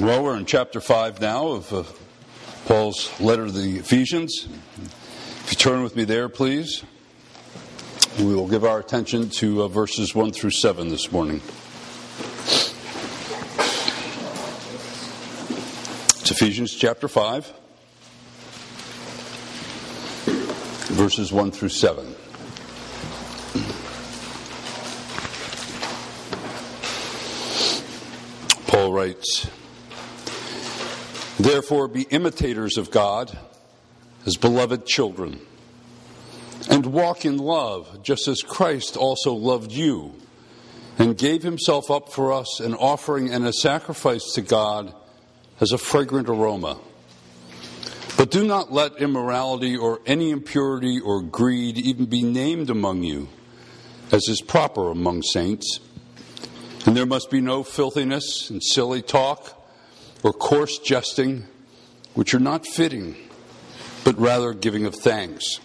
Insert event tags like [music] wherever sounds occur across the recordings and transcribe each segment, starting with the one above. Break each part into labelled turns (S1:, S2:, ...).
S1: Well, we're in chapter 5 now of uh, Paul's letter to the Ephesians. If you turn with me there, please, we will give our attention to uh, verses 1 through 7 this morning. It's Ephesians chapter 5, verses 1 through 7. Paul writes, Therefore, be imitators of God as beloved children, and walk in love, just as Christ also loved you, and gave himself up for us, an offering and a sacrifice to God as a fragrant aroma. But do not let immorality or any impurity or greed even be named among you, as is proper among saints. And there must be no filthiness and silly talk or coarse jesting, which are not fitting, but rather giving of thanks.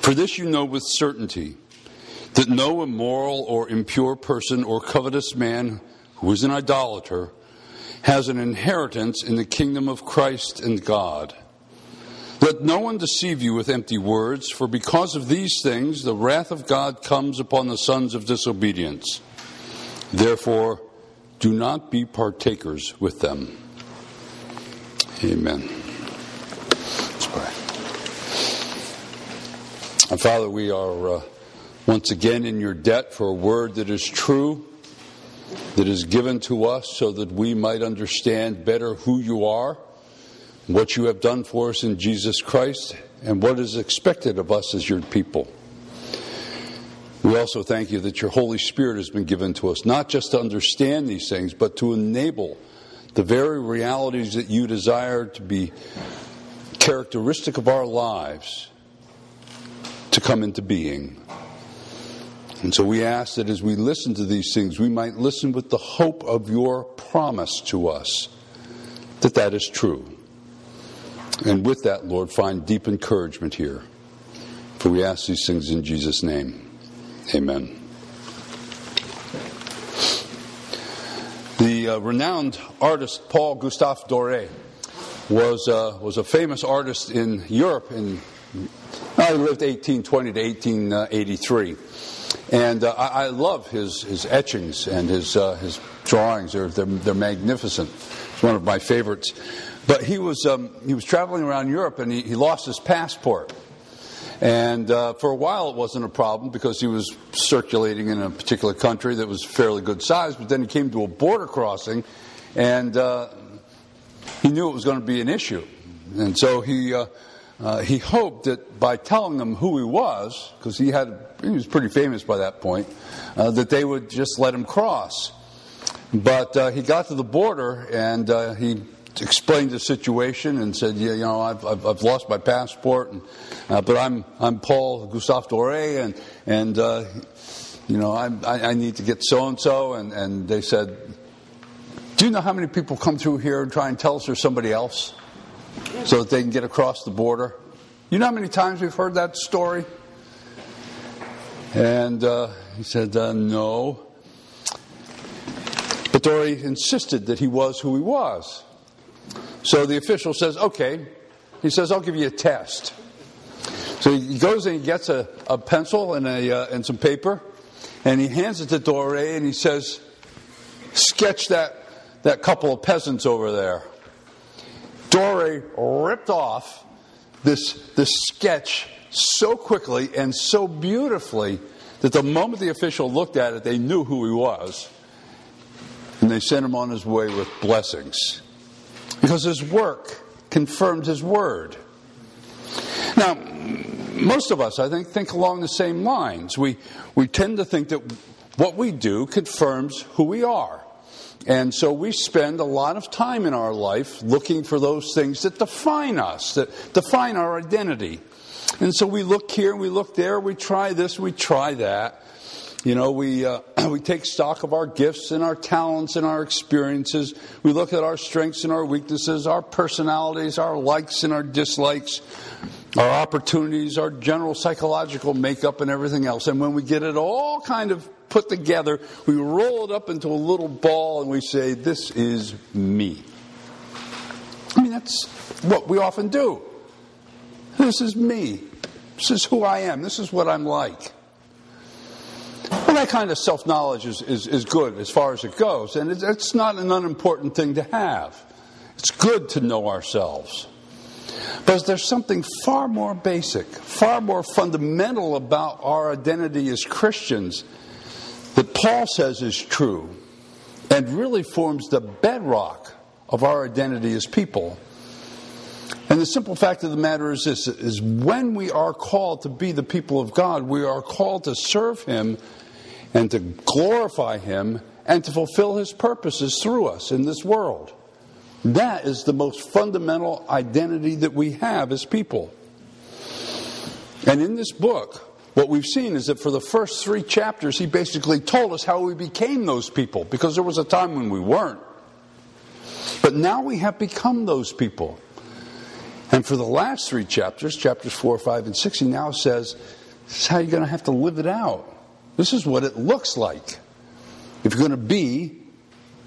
S1: For this you know with certainty that no immoral or impure person or covetous man who is an idolater has an inheritance in the kingdom of Christ and God. Let no one deceive you with empty words, for because of these things the wrath of God comes upon the sons of disobedience. Therefore, do not be partakers with them. Amen. Let's pray. And Father, we are uh, once again in your debt for a word that is true, that is given to us so that we might understand better who you are, what you have done for us in Jesus Christ, and what is expected of us as your people. We also thank you that your Holy Spirit has been given to us, not just to understand these things, but to enable the very realities that you desire to be characteristic of our lives to come into being. And so we ask that as we listen to these things, we might listen with the hope of your promise to us that that is true. And with that, Lord, find deep encouragement here. For we ask these things in Jesus' name. Amen. The uh, renowned artist Paul Gustave Doré was, uh, was a famous artist in Europe. In, well, he lived 1820 to 1883. And uh, I, I, love his, his etchings and his, uh, his drawings. They're, they're, they're, magnificent. It's one of my favorites. But he was, um, he was traveling around Europe and he, he lost his passport. And uh, for a while, it wasn't a problem because he was circulating in a particular country that was fairly good size. But then he came to a border crossing, and uh, he knew it was going to be an issue. And so he uh, uh he hoped that by telling them who he was, because he had he was pretty famous by that point, uh, that they would just let him cross. But uh, he got to the border and he explained the situation and said, yeah, you know, I've, I've, I've lost my passport, and, uh, but I'm, I'm Paul Gustave Doré, and, and uh, you know, I, I need to get so and so. And they said, Do you know how many people come through here and try and tell us there's somebody else so that they can get across the border? You know how many times we've heard that story? And uh, he said, uh, No. But Doré insisted that he was who he was. So the official says, okay. He says, I'll give you a test. So he goes and he gets a, a pencil and, a, uh, and some paper, and he hands it to Doré and he says, sketch that, that couple of peasants over there. Doré ripped off this, this sketch so quickly and so beautifully that the moment the official looked at it, they knew who he was. And they sent him on his way with blessings because his work confirmed his word. Now, most of us, I think, think along the same lines. We, we tend to think that what we do confirms who we are. And so we spend a lot of time in our life looking for those things that define us, that define our identity. And so we look here, we look there, we try this, we try that. You know, we, uh, [clears throat] we take stock of our gifts and our talents and our experiences. We look at our strengths and our weaknesses, our personalities, our likes and our dislikes. our opportunities, our general psychological makeup, and everything else. And when we get it all kind of put together, we roll it up into a little ball and we say, This is me. I mean, that's what we often do. This is me. This is who I am. This is what I'm like. That kind of self knowledge is, is, is, good as far as it goes, and it's, it's not an unimportant thing to have. It's good to know ourselves. But there's something far more basic, far more fundamental about our identity as Christians that Paul says is true and really forms the bedrock of our identity as people. And the simple fact of the matter is this is when we are called to be the people of God, we are called to serve him and to glorify him and to fulfill his purposes through us in this world. That is the most fundamental identity that we have as people. And in this book, what we've seen is that for the first three chapters, he basically told us how we became those people, because there was a time when we weren't. But now we have become those people. And for the last three chapters, chapters 4, 5, and 6, he now says, This is how you're going to have to live it out. This is what it looks like if you're going to be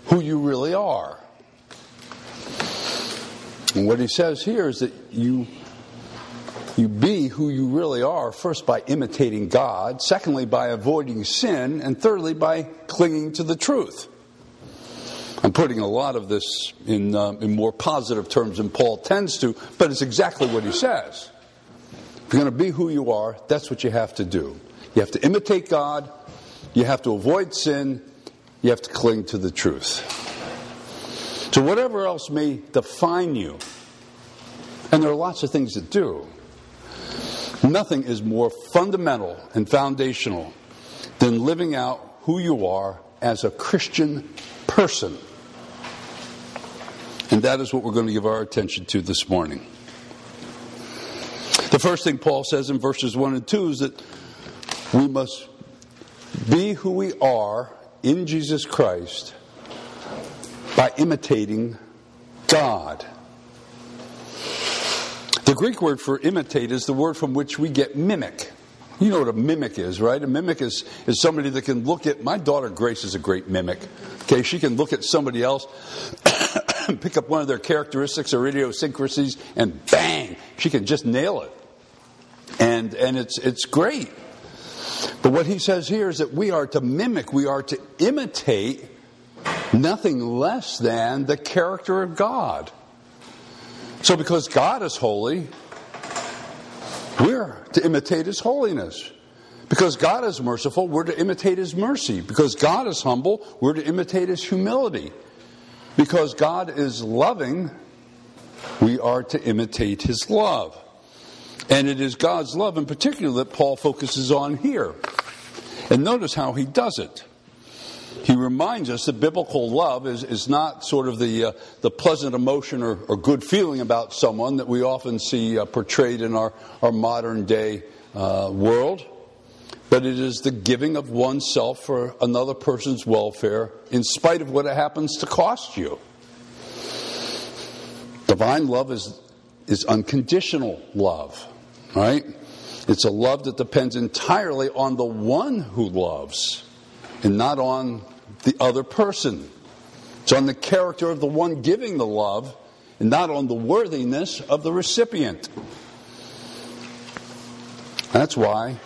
S1: who you really are. And what he says here is that you you be who you really are first by imitating God, secondly by avoiding sin, and thirdly by clinging to the truth. I'm putting a lot of this in, uh, in more positive terms than Paul tends to, but it's exactly what he says. If you're going to be who you are, that's what you have to do. You have to imitate God, you have to avoid sin, you have to cling to the truth. So, whatever else may define you, and there are lots of things that do, nothing is more fundamental and foundational than living out who you are as a Christian person. And that is what we're going to give our attention to this morning. The first thing Paul says in verses 1 and 2 is that we must be who we are in Jesus Christ by imitating God. The Greek word for imitate is the word from which we get mimic. You know what a mimic is, right? A mimic is, is somebody that can look at. My daughter Grace is a great mimic. Okay, she can look at somebody else, [coughs] pick up one of their characteristics or idiosyncrasies, and bang, she can just nail it. And, and it's, it's great. But what he says here is that we are to mimic, we are to imitate nothing less than the character of God. So, because God is holy, we're to imitate his holiness. Because God is merciful, we're to imitate his mercy. Because God is humble, we're to imitate his humility. Because God is loving, we are to imitate his love. And it is God's love in particular that Paul focuses on here. And notice how he does it. He reminds us that biblical love is, is not sort of the, uh, the pleasant emotion or, or, good feeling about someone that we often see uh, portrayed in our, our modern day uh, world, but it is the giving of oneself for another person's welfare in spite of what it happens to cost you. Divine love is, is unconditional love. Right? It's a love that depends entirely on the one who loves and not on the other person. It's on the character of the one giving the love and not on the worthiness of the recipient. That's why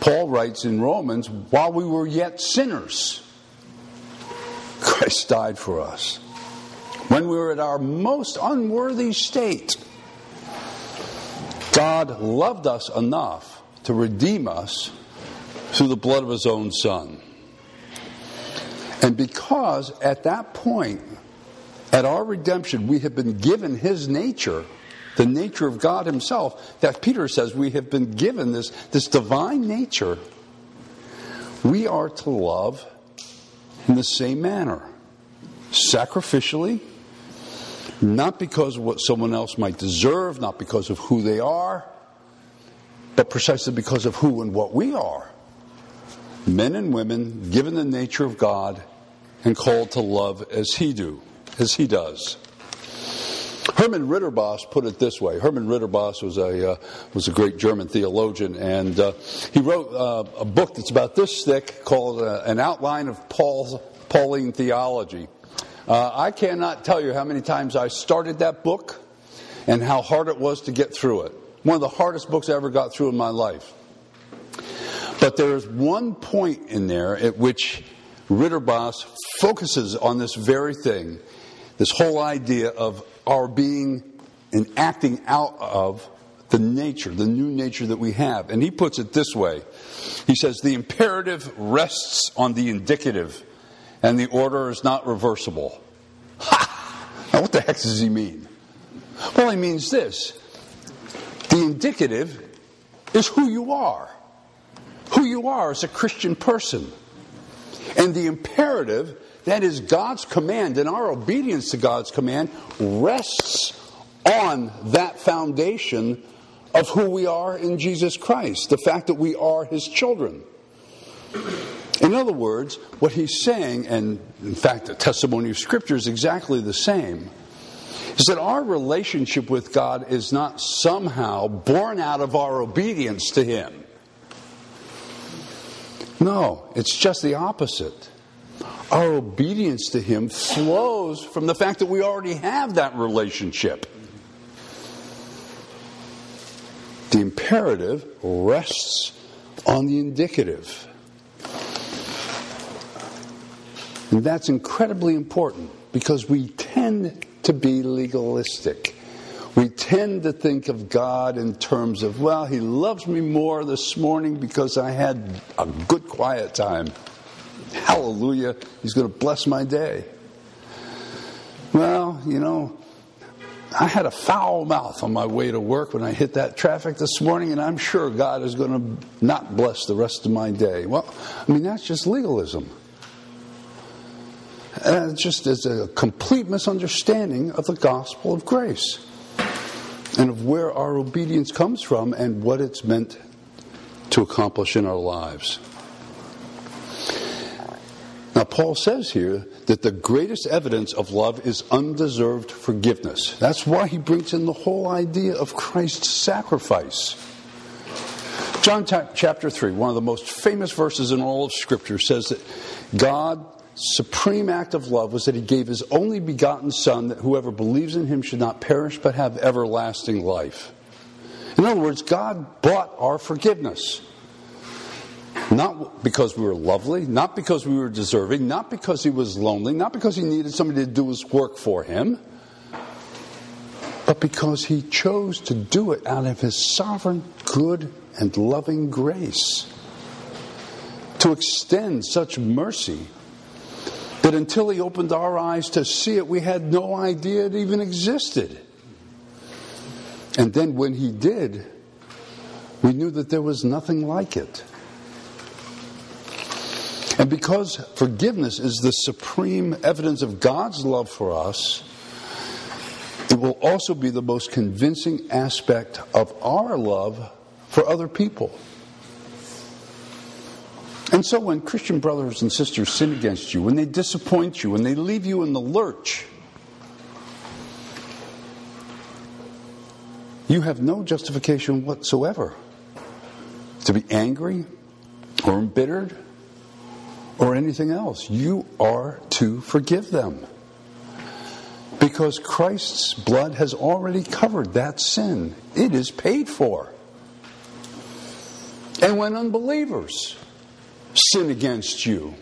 S1: Paul writes in Romans while we were yet sinners, Christ died for us. When we were at our most unworthy state, God loved us enough to redeem us through the blood of his own son. And because at that point, at our redemption, we have been given his nature, the nature of God himself, that Peter says we have been given this, this divine nature, we are to love in the same manner, sacrificially not because of what someone else might deserve, not because of who they are, but precisely because of who and what we are. Men and women given the nature of God and called to love as he do, as he does. Herman Ridderbos put it this way. Herman Ridderbos was a uh, was a great German theologian, and uh, he wrote uh, a book that's about this thick called uh, "An Outline of Paul's Pauline Theology." Uh, I cannot tell you how many times I started that book and how hard it was to get through it. One of the hardest books I ever got through in my life. But there is one point in there at which Ridderbos focuses on this very thing, this whole idea of our being and acting out of the nature, the new nature that we have. And he puts it this way He says, The imperative rests on the indicative, and the order is not reversible. Ha! Now, what the heck does he mean? Well, he means this the indicative is who you are, who you are as a Christian person. And the imperative that is God's command, and our obedience to God's command rests on that foundation of who we are in Jesus Christ, the fact that we are His children. In other words, what he's saying, and in fact, the testimony of Scripture is exactly the same, is that our relationship with God is not somehow born out of our obedience to Him. No, it's just the opposite our obedience to Him flows from the fact that we already have that relationship. The imperative rests on the indicative. And that's incredibly important because we tend to be legalistic. We tend to think of God in terms of, well, He loves me more this morning because I had a good quiet time. Hallelujah. He's going to bless my day. Well, you know, I had a foul mouth on my way to work when I hit that traffic this morning, and I'm sure God is going to not bless the rest of my day. Well, I mean, that's just legalism. And it just is a complete misunderstanding of the gospel of grace and of where our obedience comes from and what it's meant to accomplish in our lives. Now, Paul says here that the greatest evidence of love is undeserved forgiveness. That's why he brings in the whole idea of Christ's sacrifice. John chapter 3, one of the most famous verses in all of Scripture, says that God's supreme act of love was that he gave his only begotten Son, that whoever believes in him should not perish but have everlasting life. In other words, God bought our forgiveness. Not because we were lovely, not because we were deserving, not because he was lonely, not because he needed somebody to do his work for him, but because he chose to do it out of his sovereign, good, and loving grace. To extend such mercy that until he opened our eyes to see it, we had no idea it even existed. And then when he did, we knew that there was nothing like it. And because forgiveness is the supreme evidence of God's love for us, it will also be the most convincing aspect of our love for other people. And so when Christian brothers and sisters sin against you, when they disappoint you, when they leave you in the lurch, you have no justification whatsoever to be angry or embittered or anything else. You are to forgive them. Because Christ's blood has already covered that sin, it is paid for. And when unbelievers sin against you,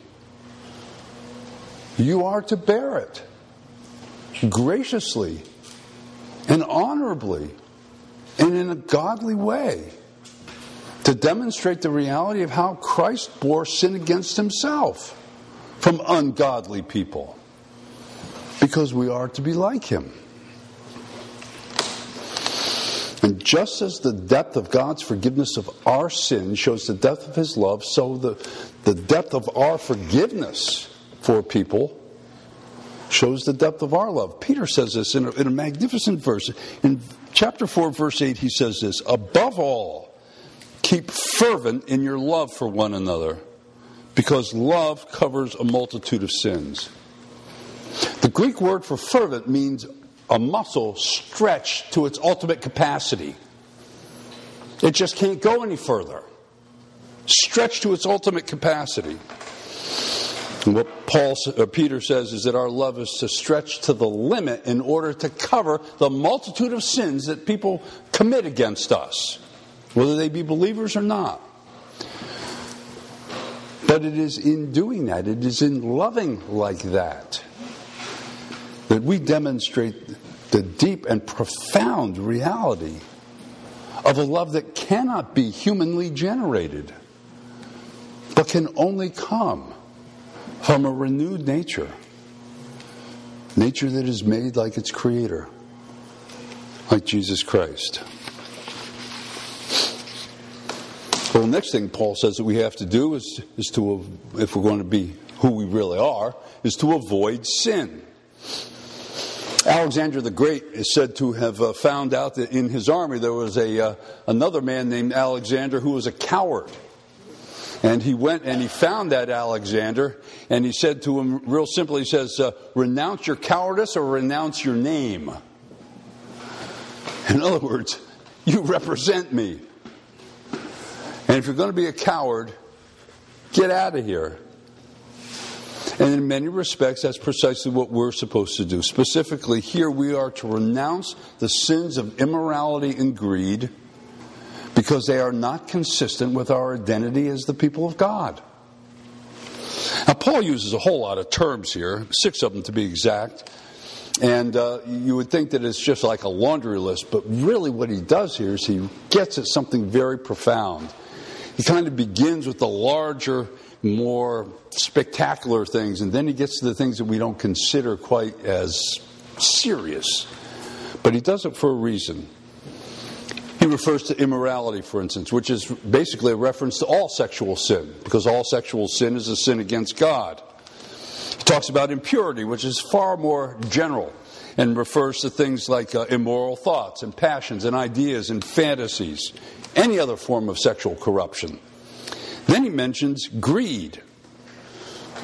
S1: you are to bear it graciously and honorably and in a godly way to demonstrate the reality of how Christ bore sin against himself from ungodly people. Because we are to be like him. And just as the depth of God's forgiveness of our sin shows the depth of his love, so the, the depth of our forgiveness for people shows the depth of our love. Peter says this in a, in a magnificent verse. In chapter 4, verse 8, he says this Above all, Keep fervent in your love for one another, because love covers a multitude of sins. The Greek word for fervent means a muscle stretched to its ultimate capacity. It just can't go any further. Stretched to its ultimate capacity. And what Paul, uh, Peter says is that our love is to stretch to the limit in order to cover the multitude of sins that people commit against us, whether they be believers or not. But it is in doing that, it is in loving like that, that we demonstrate the deep and profound reality of a love that cannot be humanly generated, but can only come from a renewed nature. Nature that is made like its creator, like Jesus Christ. Well, the next thing Paul says that we have to do is, is to, if we're going to be who we really are, is to avoid sin. Alexander the Great is said to have uh, found out that in his army there was a, uh, another man named Alexander who was a coward. And he went and he found that Alexander, and he said to him, real simply, he says, uh, Renounce your cowardice or renounce your name. In other words, [laughs] you represent me. And if you're going to be a coward, get out of here. And in many respects, that's precisely what we're supposed to do. Specifically, here we are to renounce the sins of immorality and greed because they are not consistent with our identity as the people of God. Now, Paul uses a whole lot of terms here, six of them to be exact. And uh, you would think that it's just like a laundry list, but really what he does here is he gets at something very profound. He kind of begins with the larger, more spectacular things, and then he gets to the things that we don't consider quite as serious. But he does it for a reason. He refers to immorality, for instance, which is basically a reference to all sexual sin, because all sexual sin is a sin against God. He talks about impurity, which is far more general and refers to things like uh, immoral thoughts and passions and ideas and fantasies any other form of sexual corruption. Then he mentions greed.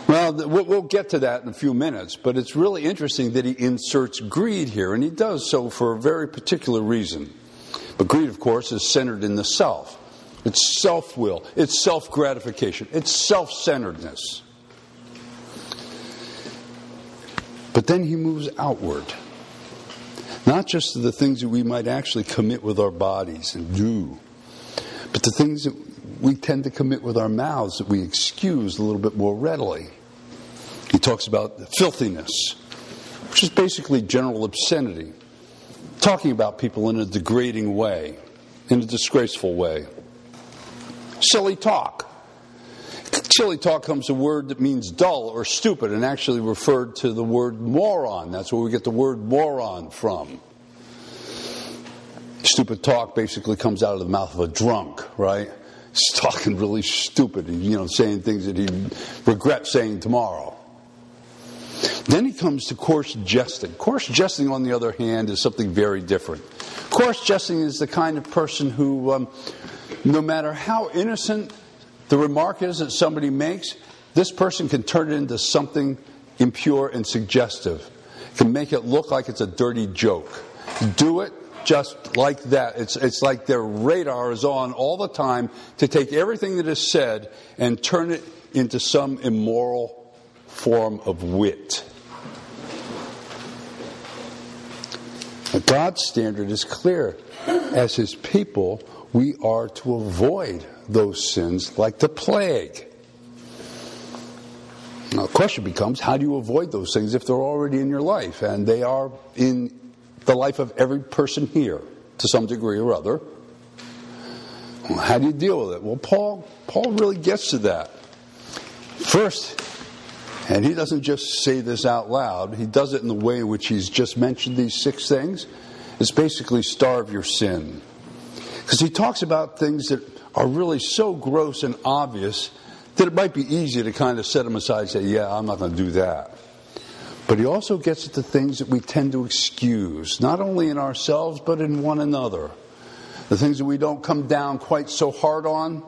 S1: Well, we'll get to that in a few minutes, but it's really interesting that he inserts greed here, and he does so for a very particular reason. But greed, of course, is centered in the self. It's self will, it's self gratification, it's self centeredness. But then he moves outward. Not just to the things that we might actually commit with our bodies and do, but the things that we tend to commit with our mouths that we excuse a little bit more readily. He talks about filthiness, which is basically general obscenity, talking about people in a degrading way, in a disgraceful way. Silly talk. Silly talk comes a word that means dull or stupid and actually referred to the word moron. That's where we get the word moron from. Stupid talk basically comes out of the mouth of a drunk, right? [laughs] Talking really stupid, you know, saying things that he regrets saying tomorrow. Then he comes to coarse jesting. Coarse jesting, on the other hand, is something very different. Coarse jesting is the kind of person who, um, no matter how innocent the remark is that somebody makes, this person can turn it into something impure and suggestive, can make it look like it's a dirty joke. Do it just like that. It's, it's like their radar is on all the time to take everything that is said and turn it into some immoral form of wit. God's standard is clear. As His people, we are to avoid those sins like the plague. Now, the question becomes how do you avoid those things if they're already in your life? And they are in the life of every person here to some degree or other. Well, how do you deal with it? Well, Paul, Paul really gets to that. First, and he doesn't just say this out loud, he does it in the way in which he's just mentioned these six things. It's basically starve your sin. Because he talks about things that are really so gross and obvious that it might be easy to kind of set them aside and say, yeah, I'm not going to do that. But he also gets at the things that we tend to excuse, not only in ourselves, but in one another. The things that we don't come down quite so hard on.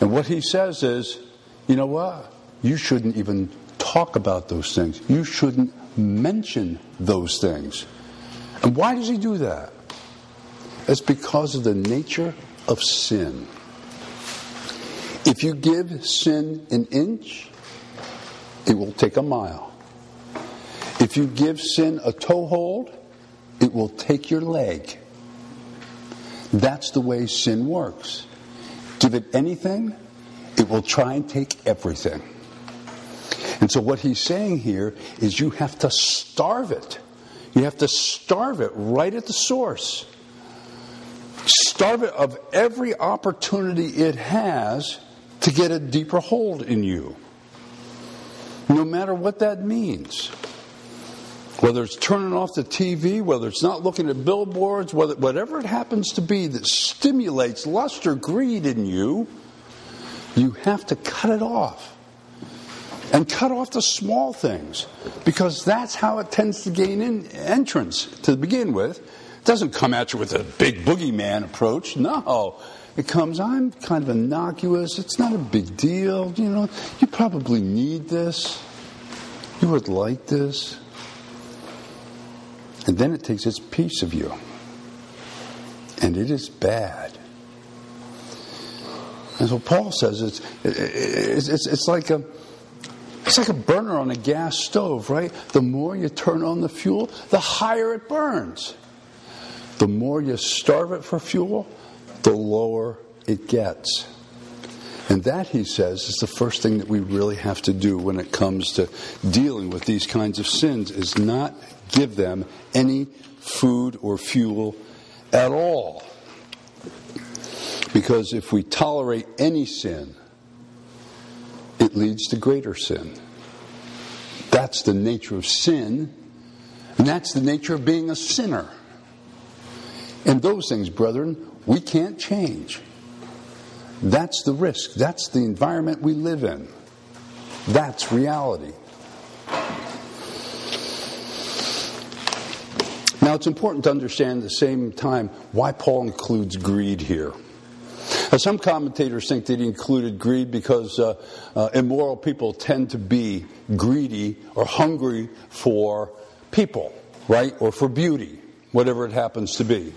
S1: And what he says is, you know what? You shouldn't even talk about those things. You shouldn't mention those things. And why does he do that? It's because of the nature of sin. If you give sin an inch, it will take a mile. If you give sin a toehold, it will take your leg. That's the way sin works. Give it anything, it will try and take everything. And so, what he's saying here is you have to starve it. You have to starve it right at the source. Starve it of every opportunity it has to get a deeper hold in you. No matter what that means. Whether it's turning off the TV, whether it's not looking at billboards, whether, whatever it happens to be that stimulates lust or greed in you, you have to cut it off. And cut off the small things because that's how it tends to gain in, entrance to begin with. It doesn't come at you with a big boogeyman approach. No. It comes, I'm kind of innocuous. It's not a big deal. You know, you probably need this. You would like this. And then it takes its piece of you. And it is bad. And so Paul says it's, it's, it's, it's like a. It's like a burner on a gas stove, right? The more you turn on the fuel, the higher it burns. The more you starve it for fuel, the lower it gets. And that, he says, is the first thing that we really have to do when it comes to dealing with these kinds of sins is not give them any food or fuel at all. Because if we tolerate any sin, it leads to greater sin. That's the nature of sin, and that's the nature of being a sinner. And those things, brethren, we can't change. That's the risk. That's the environment we live in. That's reality. Now, it's important to understand at the same time why Paul includes greed here. Now, some commentators think that he included greed because uh, uh, immoral people tend to be greedy or hungry for people, right? Or for beauty, whatever it happens to be.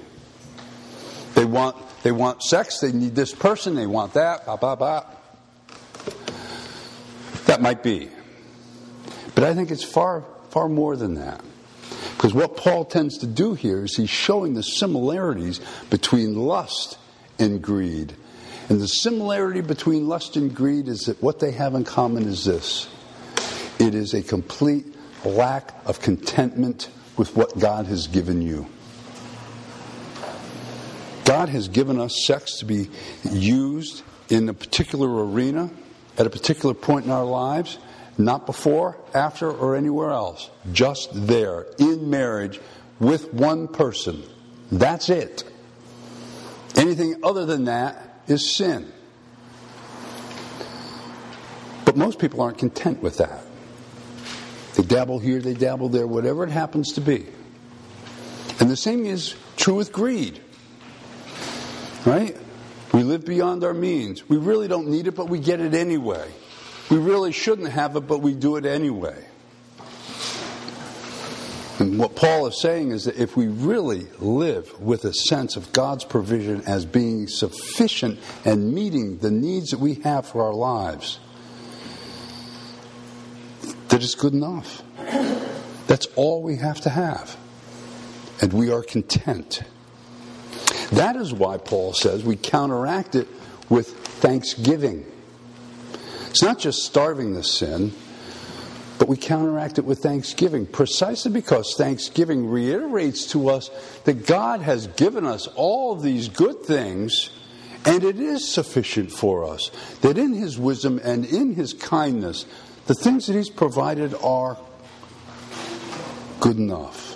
S1: They want, they want sex, they need this person, they want that, blah, blah, blah. That might be. But I think it's far, far more than that. Because what Paul tends to do here is he's showing the similarities between lust and greed. And the similarity between lust and greed is that what they have in common is this it is a complete lack of contentment with what God has given you. God has given us sex to be used in a particular arena at a particular point in our lives not before, after, or anywhere else. Just there, in marriage, with one person. That's it. Anything other than that is sin. But most people aren't content with that. They dabble here, they dabble there, whatever it happens to be. And the same is true with greed. Right? We live beyond our means. We really don't need it, but we get it anyway. We really shouldn't have it, but we do it anyway. And what Paul is saying is that if we really live with a sense of God's provision as being sufficient and meeting the needs that we have for our lives, that it's good enough. That's all we have to have. And we are content. That is why Paul says we counteract it with thanksgiving. It's not just starving the sin, but we counteract it with thanksgiving, precisely because thanksgiving reiterates to us that God has given us all these good things, and it is sufficient for us. That in His wisdom and in His kindness, the things that He's provided are good enough.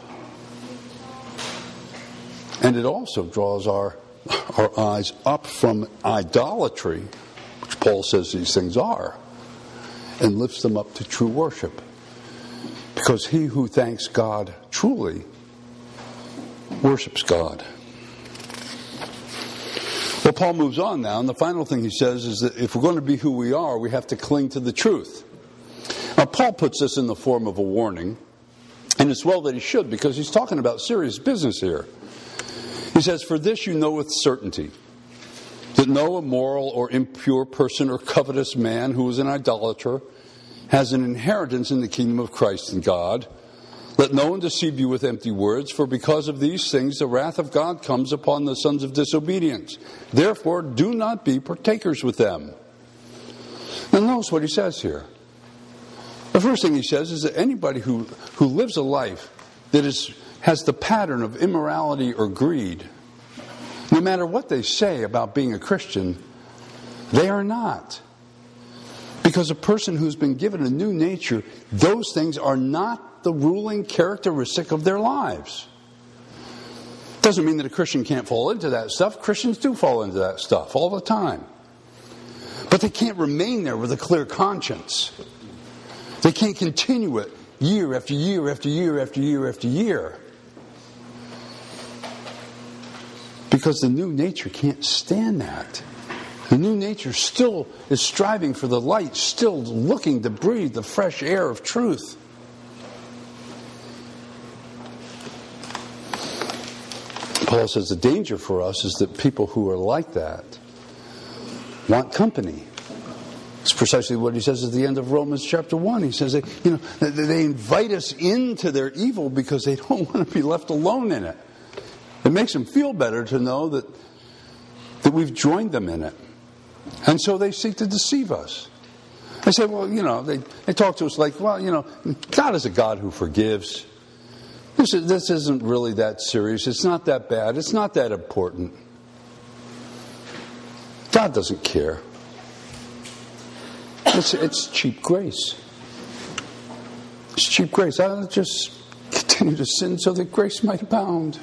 S1: And it also draws our, our eyes up from idolatry which Paul says these things are, and lifts them up to true worship. Because he who thanks God truly worships God. Well, Paul moves on now, and the final thing he says is that if we're going to be who we are, we have to cling to the truth. Now, Paul puts this in the form of a warning, And it's well that he should because he's talking about serious business here. He says, For this you know with certainty that no immoral or impure person or covetous man who is an idolater has an inheritance in the kingdom of Christ and God. Let no one deceive you with empty words, for because of these things the wrath of God comes upon the sons of disobedience. Therefore, do not be partakers with them. Now, notice what he says here. The first thing he says is that anybody who, who lives a life that is, has the pattern of immorality or greed, no matter what they say about being a Christian, they are not. Because a person who's been given a new nature, those things are not the ruling characteristic of their lives. Doesn't mean that a Christian can't fall into that stuff. Christians do fall into that stuff all the time. But they can't remain there with a clear conscience. They can't continue it year after year after year after year after year. Because the new nature can't stand that. The new nature still is striving for the light, still looking to breathe the fresh air of truth. Paul says the danger for us is that people who are like that want company. It's precisely what he says at the end of Romans chapter 1. He says, they, you know, they invite us into their evil because they don't [laughs] want to be left alone in it. It makes them feel better to know that, that we've joined them in it. And so they seek to deceive us. They say, well, you know, they, they talk to us like, well, you know, God is a God who forgives. This, is, this isn't really that serious. It's not that bad. It's not that important. God doesn't care. It's, it's cheap grace. It's cheap grace. I'll just continue to sin so that grace might abound.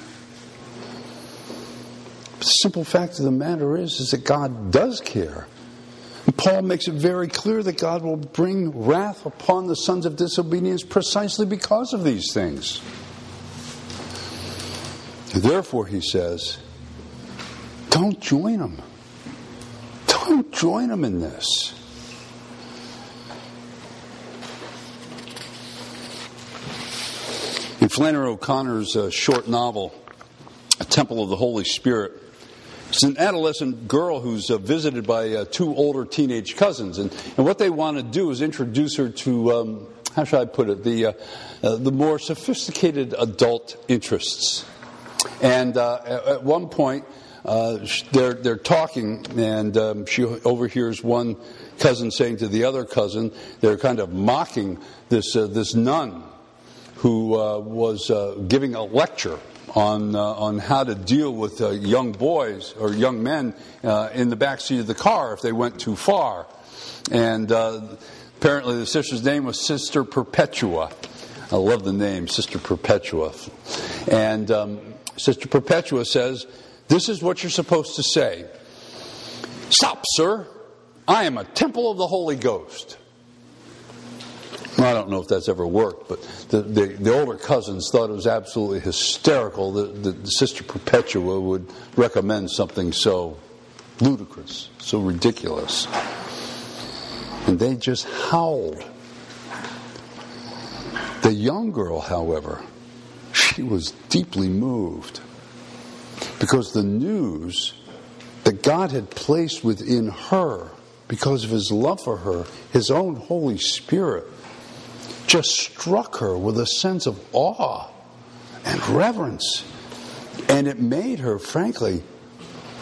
S1: The simple fact of the matter is, is that God does care. And Paul makes it very clear that God will bring wrath upon the sons of disobedience precisely because of these things. Therefore, he says, don't join them. Don't join them in this. In Flannery O'Connor's uh, short novel, A Temple of the Holy Spirit, it's an adolescent girl who's uh, visited by uh, two older teenage cousins, and, and what they want to do is introduce her to, um, how should I put it, the, uh, uh the more sophisticated adult interests. And uh, at one point, they're, they're talking, and um, she overhears one cousin saying to the other cousin, they're kind of mocking this, this nun who was giving a lecture on, uh, on how to deal with uh, young boys or young men uh, in the back seat of the car if they went too far. And uh, apparently the sister's name was Sister Perpetua. I love the name, Sister Perpetua. And um, Sister Perpetua says, This is what you're supposed to say Stop, sir. I am a temple of the Holy Ghost. I don't know if that's ever worked, but the, the, the older cousins thought it was absolutely hysterical that, that Sister Perpetua would recommend something so ludicrous, so ridiculous. And they just howled. The young girl, however, she was deeply moved because the news that God had placed within her, because of his love for her, his own Holy Spirit, just struck her with a sense of awe and reverence. And it made her, frankly,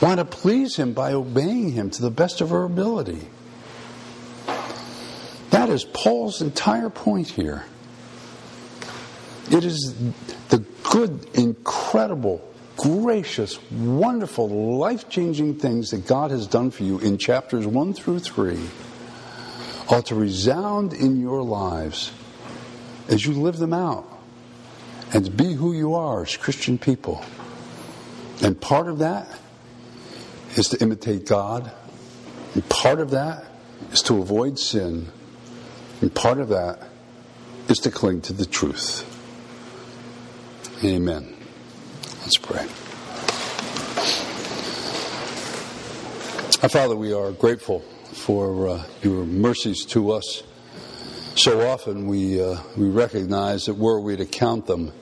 S1: want to please him by obeying him to the best of her ability. That is Paul's entire point here. It is the good, incredible, gracious, wonderful, life changing things that God has done for you in chapters 1 through 3 are to resound in your lives as you live them out and be who you are as Christian people. And part of that is to imitate God, and part of that is to avoid sin, and part of that is to cling to the truth. Amen. Let's pray. Our Father, we are grateful for uh, your mercies to us. So often we, uh, we recognize that were we to count them,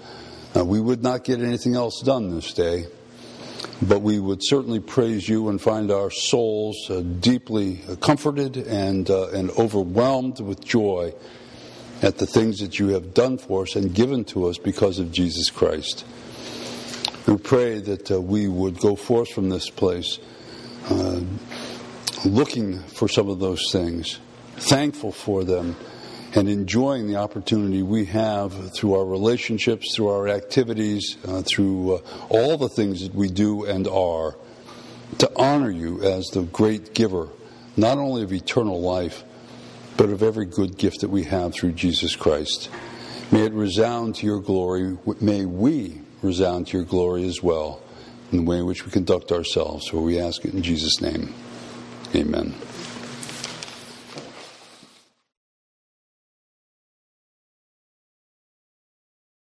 S1: uh, we would not get anything else done this day. But we would certainly praise you and find our souls uh, deeply comforted and, uh, and overwhelmed with joy at the things that you have done for us and given to us because of Jesus Christ. We pray that uh, we would go forth from this place uh, looking for some of those things, thankful for them, and enjoying the opportunity we have through our relationships, through our activities, uh, through uh, all the things that we do and are, to honor you as the great giver, not only of eternal life, but of every good gift that we have through Jesus Christ. May it resound to your glory. May we resound to your glory as well in the way in which we conduct ourselves. For we ask it in Jesus' name. Amen.